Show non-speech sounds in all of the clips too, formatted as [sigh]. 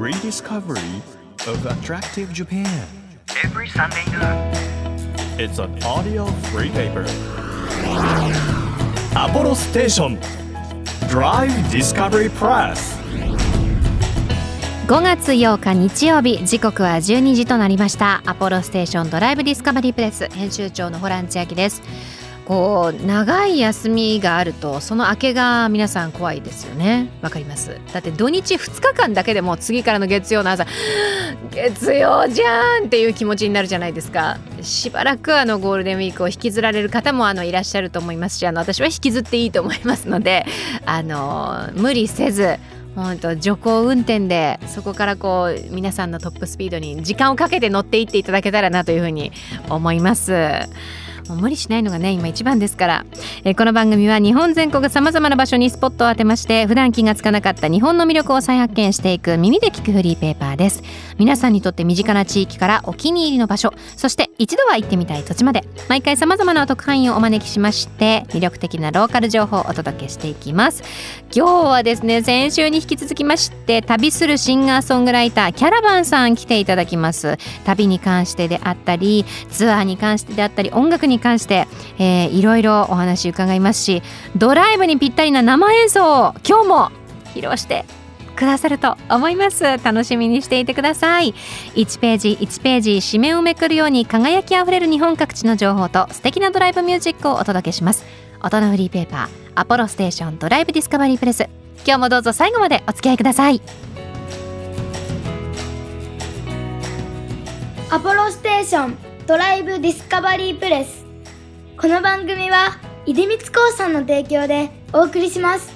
Rediscovery of Attractive Japan every Sunday noon. It's an audio free paper アポロステーション Drive Discovery Press 5月8日日曜日時刻は12時となりましたアポロステーションドライブディスカバリープレス編集長のホラン千秋ですこう長い休みがあるとその明けが皆さん怖いですよね。わかります。だって土日2日間だけでも次からの月曜の朝 [gasps] 月曜じゃんっていう気持ちになるじゃないですか。しばらくあのゴールデンウィークを引きずられる方もあのいらっしゃると思いますしあの私は引きずっていいと思いますのであの無理せず本当徐行運転でそこからこう皆さんのトップスピードに時間をかけて乗っていっていただけたらなというふうに思います。もう無理しないのがね今一番ですから、えー、この番組は日本全国さまざまな場所にスポットを当てまして普段気がつかなかった日本の魅力を再発見していく耳で聞くフリーペーパーです。皆さんにとって身近な地域からお気に入りの場所そして一度は行ってみたい土地まで毎回さまざまな特派員をお招きしまして魅力的なローカル情報をお届けしていきます。今日はですね先週に引き続きまして旅するシンガーソングライターキャラバンさん来ていただきます。旅に関してであったりツアーに関してであったり音楽に関して、えー、いろいろお話伺いますしドライブにぴったりな生演奏を今日も披露してくださると思います。楽しみにしていてください。1ページ1ページ紙面をめくるように輝きあふれる日本各地の情報と素敵なドライブミュージックをお届けします。音のフリーペーパーアポロステーションドライブディスカバリープレス。今日もどうぞ最後までお付き合いください。アポロステーションドライブディスカバリープレス。この番組は出光興産の提供でお送りします。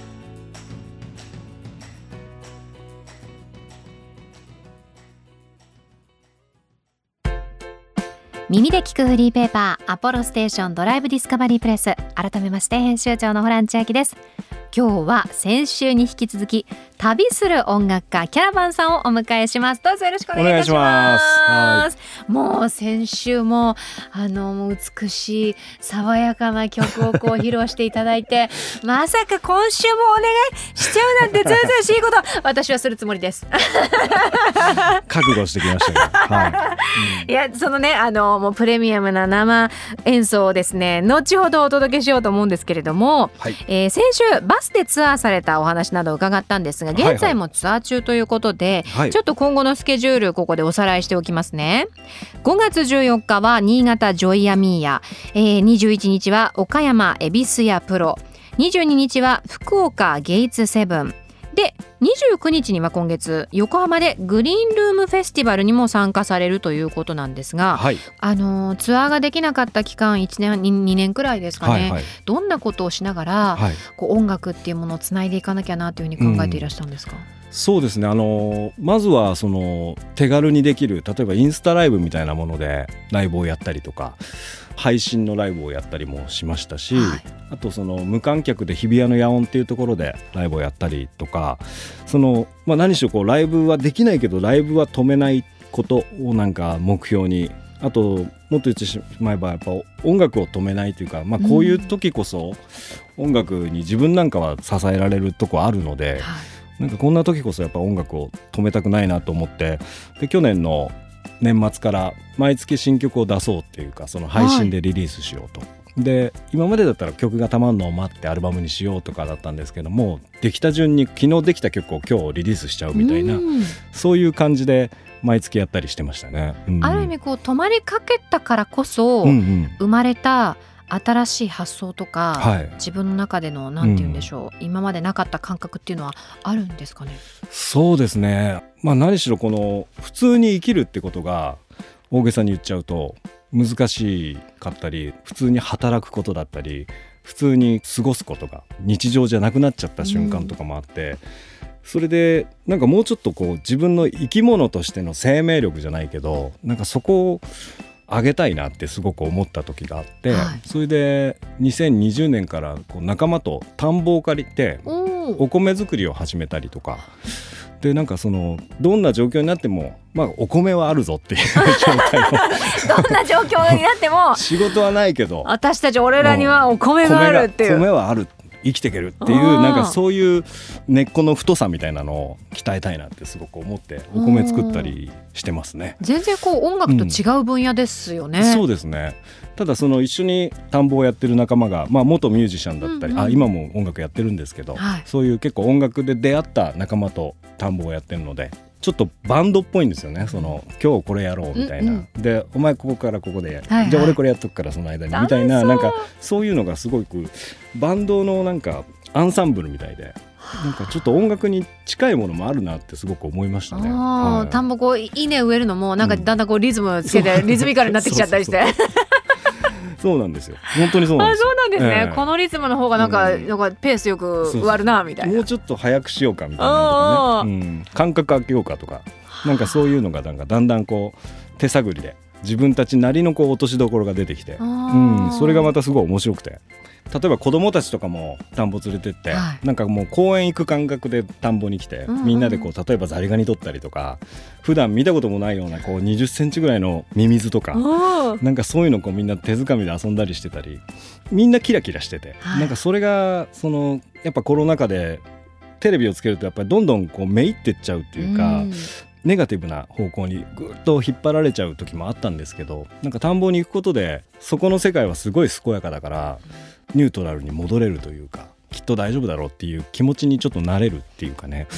耳で聞くフリーペーパーアポロステーションドライブディスカバリープレス。改めまして編集長のホラン千秋です。今日は先週に引き続き旅する音楽家キャラバンさんをお迎えします。どうぞよろしくお願いいたします。もう先週もあの美しい爽やかな曲をこう披露していただいて [laughs] まさか今週もお願いしちゃうなんてずうずうしいこと私はするつもりです。覚悟してきましたはい、うん、いやそのねあのもうプレミアムな生演奏をですね後ほどお届けしようと思うんですけれども、はい、えー、先週バスでツアーされたお話などを伺ったんですが現在もツアー中ということで、はい。はい、ちょっと今後のスケジュールここでおさらいしておきますね。5月14日は新潟ジョイアミーヤ、えー、21日は岡山恵比寿屋プロ。22日は福岡ゲイツセブンで29日には今月横浜でグリーンルームフェスティバルにも参加されるということなんですが、はい、あのツアーができなかった期間1年2年くらいですかね、はいはい、どんなことをしながら、はい、こう音楽っていうものをつないでいかなきゃなというふうに考えていらっしゃるんですか、うんそうですね。あのまずはその手軽にできる例えばインスタライブみたいなものでライブをやったりとか配信のライブをやったりもしましたし、はい、あとその無観客で日比谷の野音っていうところでライブをやったりとかその、まあ、何しろこうライブはできないけどライブは止めないことをなんか目標にあともっと言ってしまえばやっぱ音楽を止めないというか、まあ、こういう時こそ音楽に自分なんかは支えられるとこあるので、はい、なんかこんな時こそやっぱ音楽を止めたくないなと思ってで去年の年末から毎月新曲を出そうっていうかその配信でリリースしようと。はい、で今までだったら曲がたまるのを待ってアルバムにしようとかだったんですけどもできた順に昨日できた曲を今日リリースしちゃうみたいなそういう感じで毎月やったりしてましたね。うん、ある意味こう止まりかけたからこそ生まれた、うんうん新しい発想とか、はい、自分の中でのなんて言うんでしょう、うん、今までなかった感覚っていうのはあるんですかね？そうですね。まあ何しろこの普通に生きるってことが大げさに言っちゃうと難しかったり普通に働くことだったり普通に過ごすことが日常じゃなくなっちゃった瞬間とかもあって、うん、それでなんかもうちょっとこう自分の生き物としての生命力じゃないけどなんかそこをあげたいなってすごく思った時があって、はい、それで2020年からこう仲間と田んぼを借りてお米作りを始めたりとか。でなんかそのどんな状況になっても、まあ、お米はあるぞっていう [laughs] 状態をどんな状況になっても [laughs] 仕事はないけど。私たち俺らにはお米があるっていう。米はある生きていけるっていうなんかそういう根っこの太さみたいなのを鍛えたいなってすごく思ってお米作ったりしてますね。全然こう音楽と違う分野ですよね。そうですね。ただその一緒に田んぼをやってる仲間が、まあ、元ミュージシャンだったり、うんうん。あ今も音楽やってるんですけど、はい。そういう結構音楽で出会った仲間と田んぼをやってるのでちょっとバンドっぽいんですよね。その今日これやろうみたいな、うんでお前ここからここで、はいじゃあ俺これやっとくからその間にみたいななんかそういうのがすごくバンドのなんかアンサンブルみたいでなんかちょっと音楽に近いものもあるなってすごく思いましたね。あはい。ー田んぼこう稲植えるのもなんかうん。だんだんこうリズムつけてリズミカルになってきちゃったりして。そう [laughs] なんですよ。本当にそうなんあですよ。そうなんですね、ええ。このリズムの方がなんか、うん。なんかペースよく終わるなみたいな。もうちょっと早くしようかみたいな。ね、うん、間隔空けようかとか。なんかそういうのがなんかだんだんこう手探りで自分たちなりのこう落としどころが出てきて、あうーん、それがまたすごい面白くて。例えば子供たちとかも田んぼ連れてって、はい。なんかもう公園行く感覚で田んぼに来て、うんうん。みんなでこう例えばザリガニ取ったりとか普段見たこともないようなこう20センチぐらいのミミズとか。なんかそういうのこうみんな手づかみで遊んだりしてたりみんなキラキラしてて、はい。なんかそれがそのやっぱコロナ禍でテレビをつけるとやっぱりどんどんこうめいってっちゃうっていうか、んネガティブな方向にぐっと引っ張られちゃう時もあったんですけどなんか田んぼに行くことでそこの世界はすごい健やかだからニュートラルに戻れるというかきっと大丈夫だろうっていう気持ちにちょっとなれるっていうかね。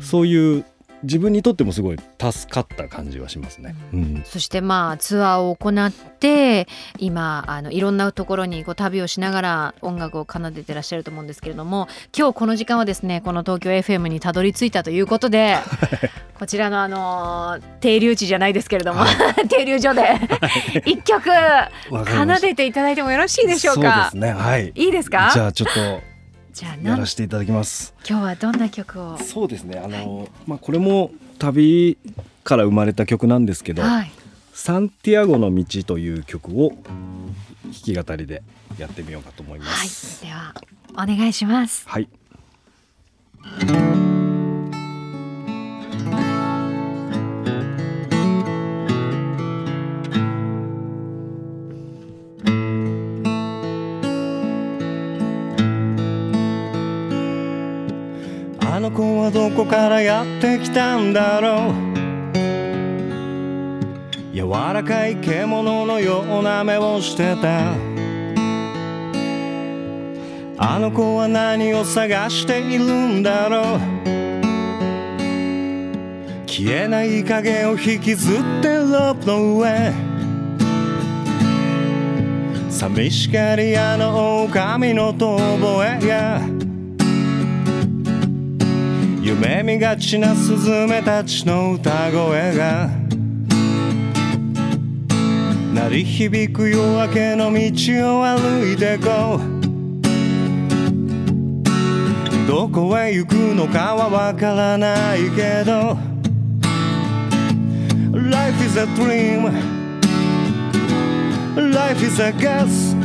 そういう自分にとってもすごい助かった感じはしますね。うん。そしてまあツアーを行って今あのいろんなところにこう旅をしながら音楽を奏でてらっしゃると思うんですけれども今日この時間はですねこの東京 FM にたどり着いたということでこちらのあの停留地じゃないですけれども、[laughs] 停留所で一曲奏でていただいてもよろしいでしょうか？そうですねはい。いいですか？じゃあちょっとじゃあやらせていただきます。今日はどんな曲を？そうですね。あの、まあこれも旅から生まれた曲なんですけど、はいサンティアゴの道という曲を弾き語りでやってみようかと思いまはいす。ではお願いしますはい。はどこからやってきたんだろう。柔らかい獣のような目をしてた。あの子は何を探しているんだろう。消えない影を引きずってロープの上。寂しがり屋の狼の遠吠えや。夢見がちなスズメたちの歌声が鳴り響く夜明けの道を歩いてこう。どこへ行くのかはわからないけど Life is a dream. Life is a gas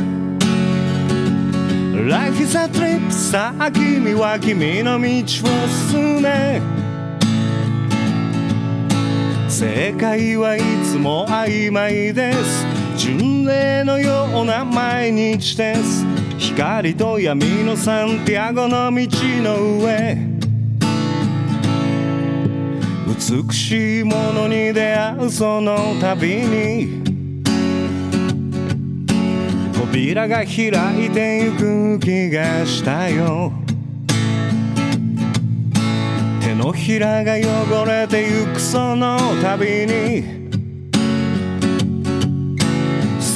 Life is a trip さあ君は君の道を進め。正解はいつも曖昧です。巡礼のような毎日です。光と闇のサンティアゴの道の上。美しいものに出会うその度に扉が開いてゆく気がしたよ。手のひらが汚れてゆくその度に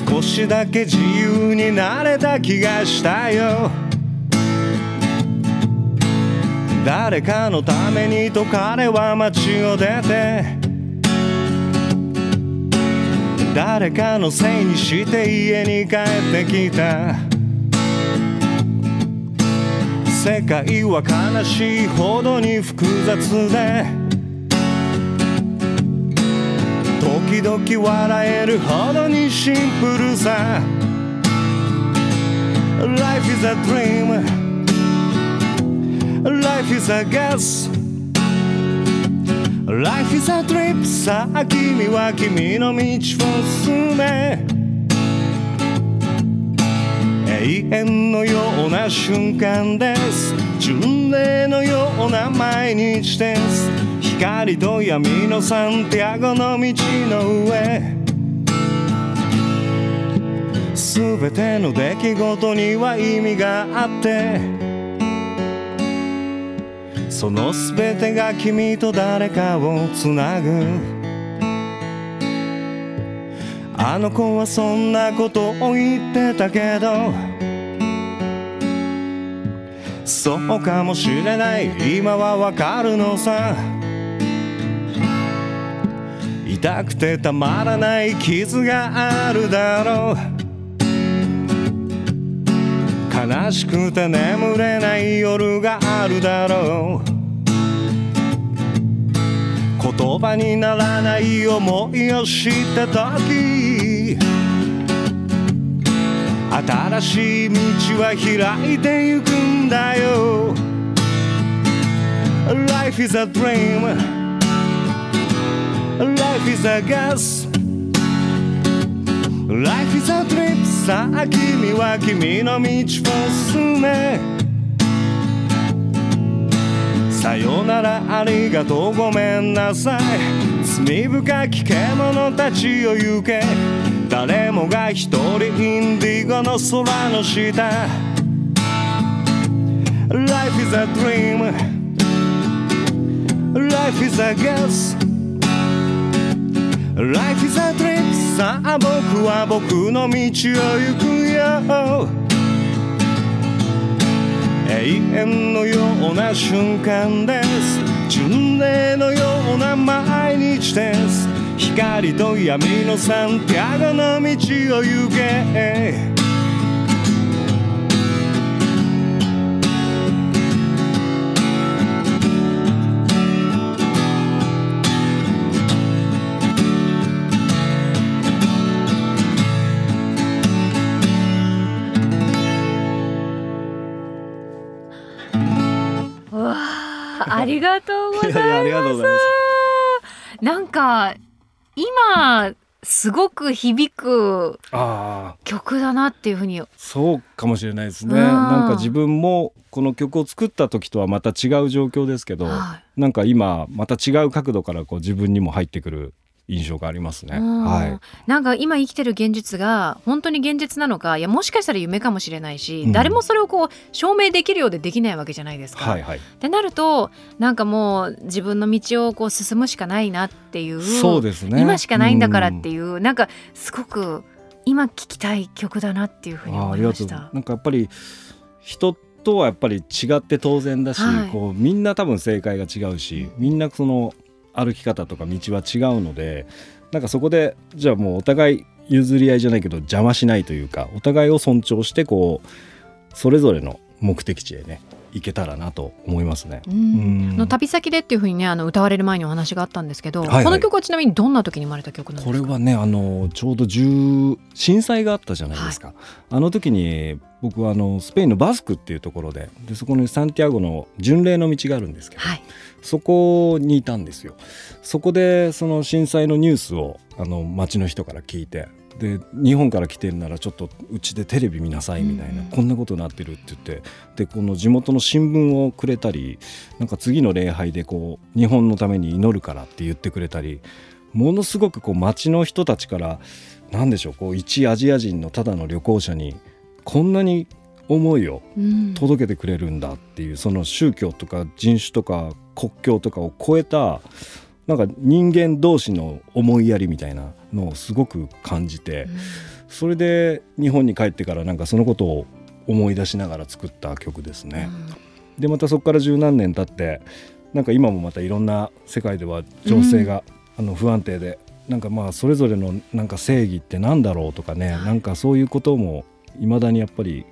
少しだけ自由になれた気がしたよ。誰かのためにと彼は街を出て誰かのせいにして家に帰ってきた。世界は悲しいほどに複雑で時々笑えるほどにシンプルさ。Life is a dream. Life is a gas Life is a trip さあ君は君の道を進め。永遠のような瞬間です。巡礼のような毎日です。光と闇のサンティアゴの道の上。全ての出来事には意味があって。その全てが君と誰かをつなぐ。あの子はそんなことを言ってたけどそうかもしれない。今はわかるのさ。痛くてたまらない傷があるだろう。悲しくて眠れない夜があるだろう。言葉にならない思いをした時。新しい道は開いてゆくんだよ。Life is a dream. Life is a gas Life is a trip さあ君は君の道を進め。さよならありがとうごめんなさい。罪深き獣たちを行け。誰もが一人インディゴの空の下。Life is a dream. Life is a guess. Life is a trip. さあ僕は僕の道を行くよ。永遠のような瞬間です。巡礼のような毎日です。光と闇のサンティアゴの道を行け。りがとうございますいやいやありがとうございます。なんか今すごく響く曲だなっていうふうにそうかもしれないですね。うん。なんか自分もこの曲を作った時とはまた違う状況ですけど、はなんか今また違う角度からこう自分にも入ってくる印象がありますね。うんはい。なんか今生きてる現実が本当に現実なのかいやもしかしたら夢かもしれないし、うん誰もそれをこう証明できるようでできないわけじゃないですか。はいはい。ってなるとなんかもう自分の道をこう進むしかないなっていうそうですね。今しかないんだからってういう、なんかすごく今聴きたい曲だなっていうふうに思。いました。なんかやっぱり人とはやっぱり違って当然だし、はいこうみんな多分正解が違うし、みんなその歩き方とか道は違うので、なんかそこでじゃあもうお互い譲り合いじゃないけど邪魔しないというか、お互いを尊重してこうそれぞれの目的地へね行けたらなと思いますね。の旅先でっていうふうにねあの歌われる前にお話があったんですけど、はいはい。この曲はちなみにどんな時に生まれた曲なんですか？これはねあのちょうど10震災があったじゃないですか、あの時に僕はあのスペインのバスクっていうところででそこにサンティアゴの巡礼の道があるんですけど、はい。そこにいたんですよ。そこでその震災のニュースをあの町の人から聞いてで日本から来てるならちょっとうちでテレビ見なさいみたいな、うん。こんなことになってるって言ってでこの地元の新聞をくれたりなんか次の礼拝でこう日本のために祈るからって言ってくれたりものすごくこう町の人たちから何でしょうこう一アジア人のただの旅行者にこんなに思いをうん。届けてくれるんだっていうその宗教とか人種とか国境とかを超えたなんか人間同士の思いやりみたいなのをすごく感じてそれで日本に帰ってからなんかそのことを思い出しながら作った曲ですね。でまたそこから十何年経ってなんか今もまたいろんな世界では情勢が、あの不安定でなんかまあそれぞれのなんか正義ってなんだろうとかね、はい。なんかそういうこともいまだにやっぱり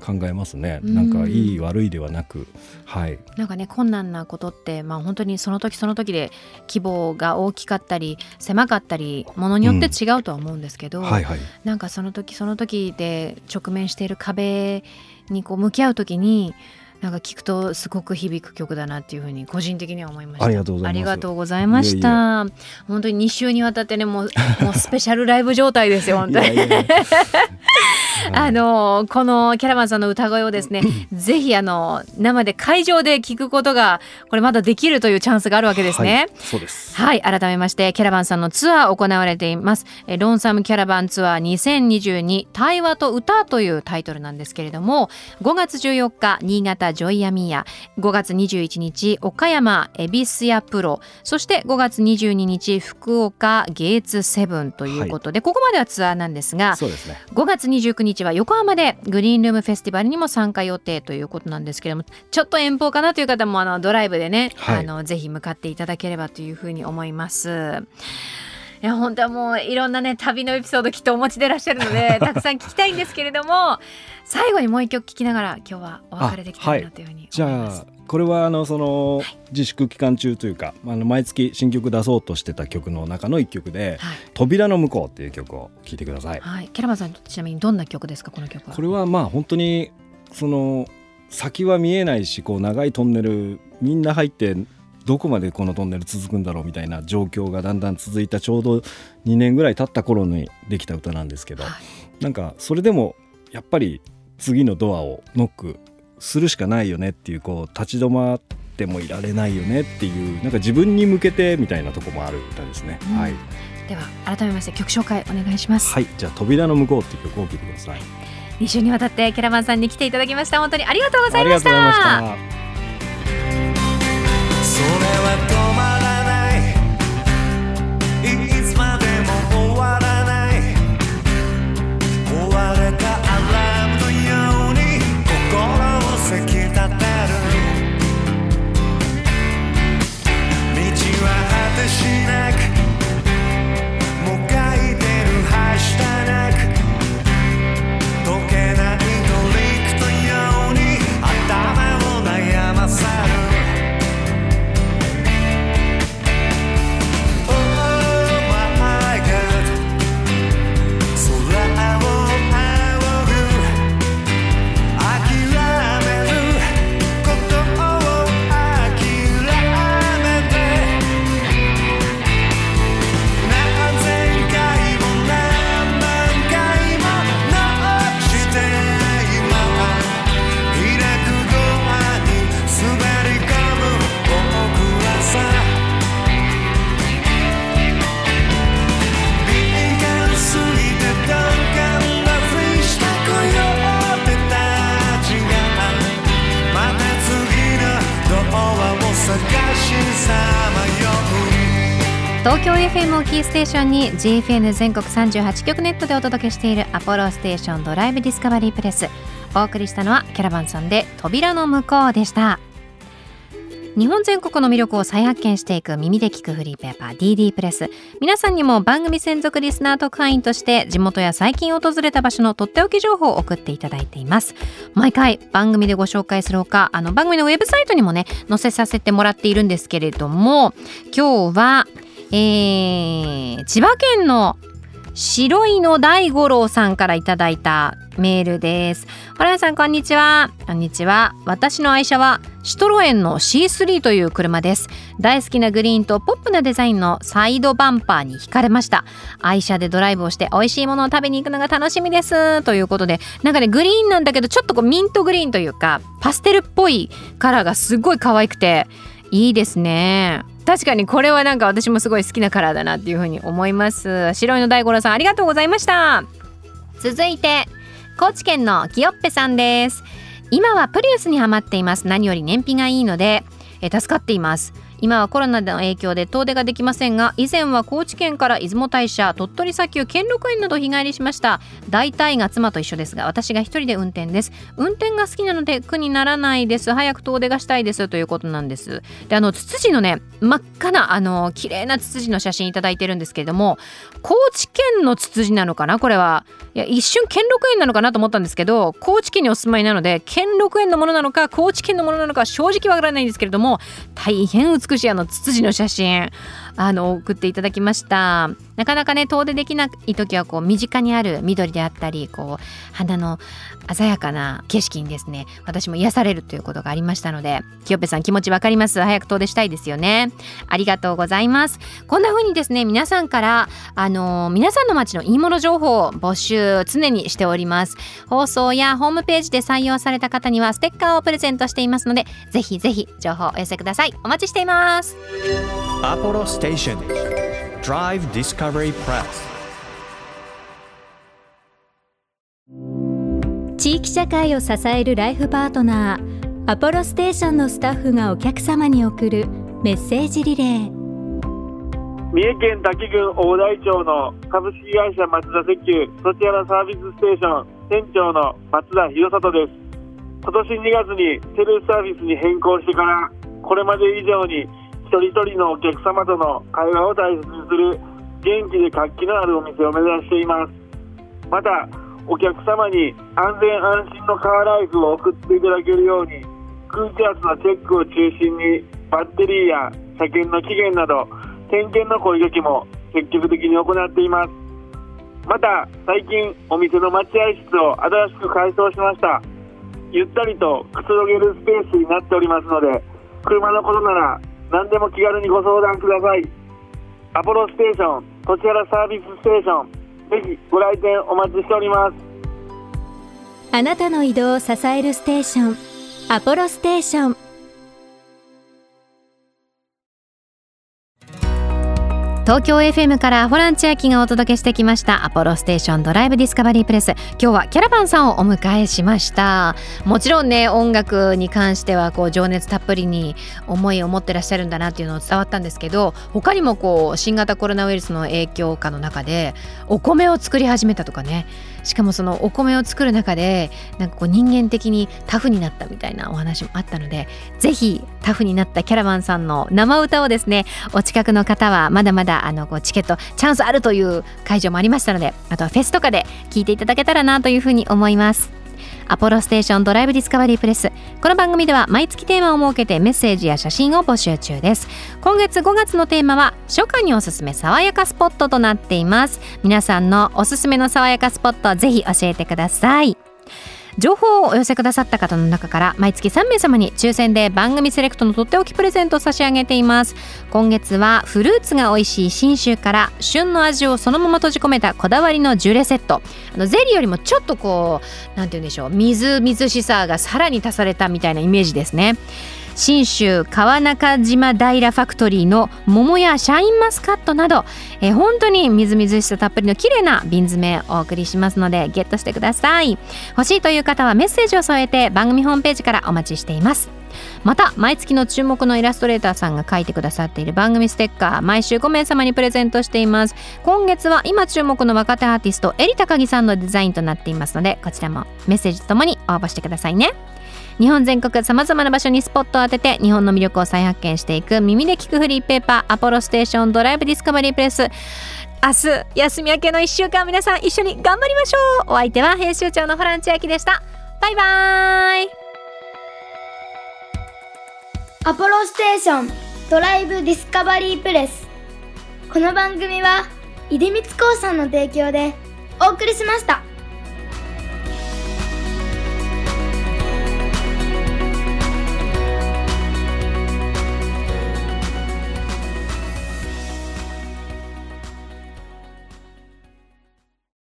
考えますね、うん。なんかいい悪いではなくはい。なんかね困難なことって、まあ、本当にその時その時で規模が大きかったり狭かったりものによって違うとは思うんですけど、はいはい。なんかその時その時で直面している壁にこう向き合う時になんか聞くとすごく響く曲だなっていうふうに個人的には思いました。ありがとうございます。ありがとうございました。本当に2週にわたってねもうもうスペシャルライブ状態ですよ本当に。いやいやいやあのこのキャラバンさんの歌声をですねぜひあの生で会場で聞くことがこれまだできるというチャンスがあるわけですね。はい、はい改めましてキャラバンさんのツアー行われています。えロンサムキャラバンツアー2022対話と歌というタイトルなんですけれども5月14日新潟ジョイアミーヤ。5月21日岡山恵比寿屋プロ。そして5月22日福岡ゲーツセブンということで、ここまではツアーなんですがそうですね。5月29日は横浜でグリーンルームフェスティバルにも参加予定ということなんですけれどもちょっと遠方かなという方もあのドライブでね、はいあのぜひ向かっていただければというふうに思います。いや本当はもういろんなね旅のエピソードきっとお持ちでいらっしゃるので [laughs] たくさん聞きたいんですけれども最後にもう一曲聞きながら今日はお別れできたらなというふうに思います。あこれはあのその自粛期間中というかあの毎月新曲出そうとしてた曲の中の一曲ではい「扉の向こう」っていう曲を聴いてください。はい、キャラバンさんちなみにどんな曲ですかこの曲は？これはまあ本当にその先は見えないしこう長いトンネルみんな入ってどこまでこのトンネル続くんだろうみたいな状況がだんだん続いたちょうど2年ぐらい経った頃にできた歌なんですけどはなんかそれでもやっぱり次のドアをノックするしかないよねっていうこう立ち止まってもいられないよねっていうなんか自分に向けてみたいなとこもある歌ですね。うんはい、では改めまして曲紹介お願いします。はい、じゃあ扉の向こうっていう曲を聴いてください。2週にわたってキャラバンさんに来ていただきました本当にありがとうございありがとうましたございました。それは東京 FM をキーステーションに GFN 全国38局ネットでお届けしているアポロステーションドライブディスカバリープレス。お送りしたのはキャラバンさんで扉の向こうでした。日本全国の魅力を再発見していく耳で聞くフリーペーパー DD プレス。皆さんにも番組専属リスナー特派員として地元や最近訪れた場所のとっておき情報を送っていただいています。毎回番組でご紹介するほかあの番組のウェブサイトにもね載せさせてもらっているんですけれども今日はえー千葉県の白いの大五郎さんからいただいたメールです。ホランさんこんにちは。こんにちは。私の愛車はシトロエンの C3 という車です。大好きなグリーンとポップなデザインのサイドバンパーに惹かれました。愛車でドライブをして美味しいものを食べに行くのが楽しみです。ということで、なんかねグリーンなんだけどちょっとこうミントグリーンというかパステルっぽいカラーがすごい可愛くていいですね。確かにこれはなんか私もすごい好きなカラーだなっていうふうに思います。白いの大五郎さんありがとうございました。続いて高知県のきよっぺさんです。今はプリウスにハマっています。何より燃費がいいのでえ助かっています。今はコロナの影響で遠出ができませんが以前は高知県から出雲大社鳥取砂丘兼六園など日帰りしました。大体が妻と一緒ですが私が一人で運転です。運転が好きなので苦にならないです。早く遠出がしたいです。ということなんです。であのツツジのね真っ赤なあの綺麗なツツジの写真いただいてるんですけれども高知県のツツジなのかな？これはいや一瞬兼六園なのかなと思ったんですけど高知県にお住まいなので兼六園のものなのか高知県のものなのか正直わからないんですけれども大変美しいあのツツジの写真あの送っていただきました。なかなかね遠出できない時はこう身近にある緑であったりこう花の鮮やかな景色にですね私も癒されるということがありましたので清ぺさん気持ちわかります。早く遠出したいですよね。ありがとうございます。こんな風にですね皆さんからあの皆さんの街のいいもの情報を募集常にしております。放送やホームページで採用された方にはステッカーをプレゼントしていますのでぜひぜひ情報をお寄せください。お待ちしています。Apollo Station Drive Discovery Press. 地域社会を支えるライフパートナーアポロステーションのスタッフがお客様に送るメッセージリレー。三重県滝郡大台町の株式会社松田石油そちらのサービスステーション店長の松田博里です。今年2月にテレサービスに変更してからこれまで以上に一人一人のお客様との会話を大切にする元気で活気のあるお店を目指しています。またお客様に安全安心のカーライフを送っていただけるように空気圧のチェックを中心にバッテリーや車検の期限など点検の声掛けも積極的に行っています。また最近お店の待合室を新しく改装しました。ゆったりとくつろげるスペースになっておりますので車のことなら何でも気軽にご相談ください。アポロステーション土地原サービスステーション。ぜひご来店お待ちしております。あなたの移動を支えるステーションアポロステーション。東京 FM からホラン千秋がお届けしてきましたアポロステーションドライブディスカバリープレス。今日はキャラバンさんをお迎えしました。もちろんね音楽に関してはこう情熱たっぷりに思いを持ってらっしゃるんだなっていうのを伝わったんですけど他にもこう新型コロナウイルスの影響下の中でお米を作り始めたとかねしかもそのお米を作る中でなんかこう人間的にタフになったみたいなお話もあったのでぜひタフになったキャラバンさんの生歌をですねお近くの方はまだまだあのこうチケットチャンスあるという会場もありましたのであとはフェスとかで聴いていただけたらなというふうに思います。アポロステーションドライブディスカバリープレス。この番組では毎月テーマを設けてメッセージや写真を募集中です。今月5月のテーマは初夏におすすめ爽やかスポットとなっています。皆さんのおすすめの爽やかスポットぜひ教えてください。情報をお寄せくださった方の中から毎月3名様に抽選で番組セレクトのとっておきプレゼントを差し上げています。今月はフルーツが美味しい信州から旬の味をそのまま閉じ込めたこだわりのジュレセット。あのゼリーよりもちょっとこうなんて言うんでしょうみずみずしさがさらに足されたみたいなイメージですね。信州川中島平ファクトリーの桃やシャインマスカットなど、えー本当にみずみずしさたっぷりの綺麗な瓶詰めをお送りしますのでゲットしてください。欲しいという方はメッセージを添えて番組ホームページからお待ちしています。また毎月の注目のイラストレーターさんが書いてくださっている番組ステッカー毎週5名様にプレゼントしています。今月は今注目の若手アーティストエリ高木さんのデザインとなっていますのでこちらもメッセージとともに応募してくださいね。日本全国さまざまな場所にスポットを当てて日本の魅力を再発見していく耳で聞くフリーペーパーアポロステーションドライブディスカバリープレス。明日休み明けの1週間皆さん一緒に頑張りましょう。お相手は編集長のホラン千秋でした。バイバイ。アポロステーションドライブディスカバリープレス。この番組は出光興産の提供でお送りしました。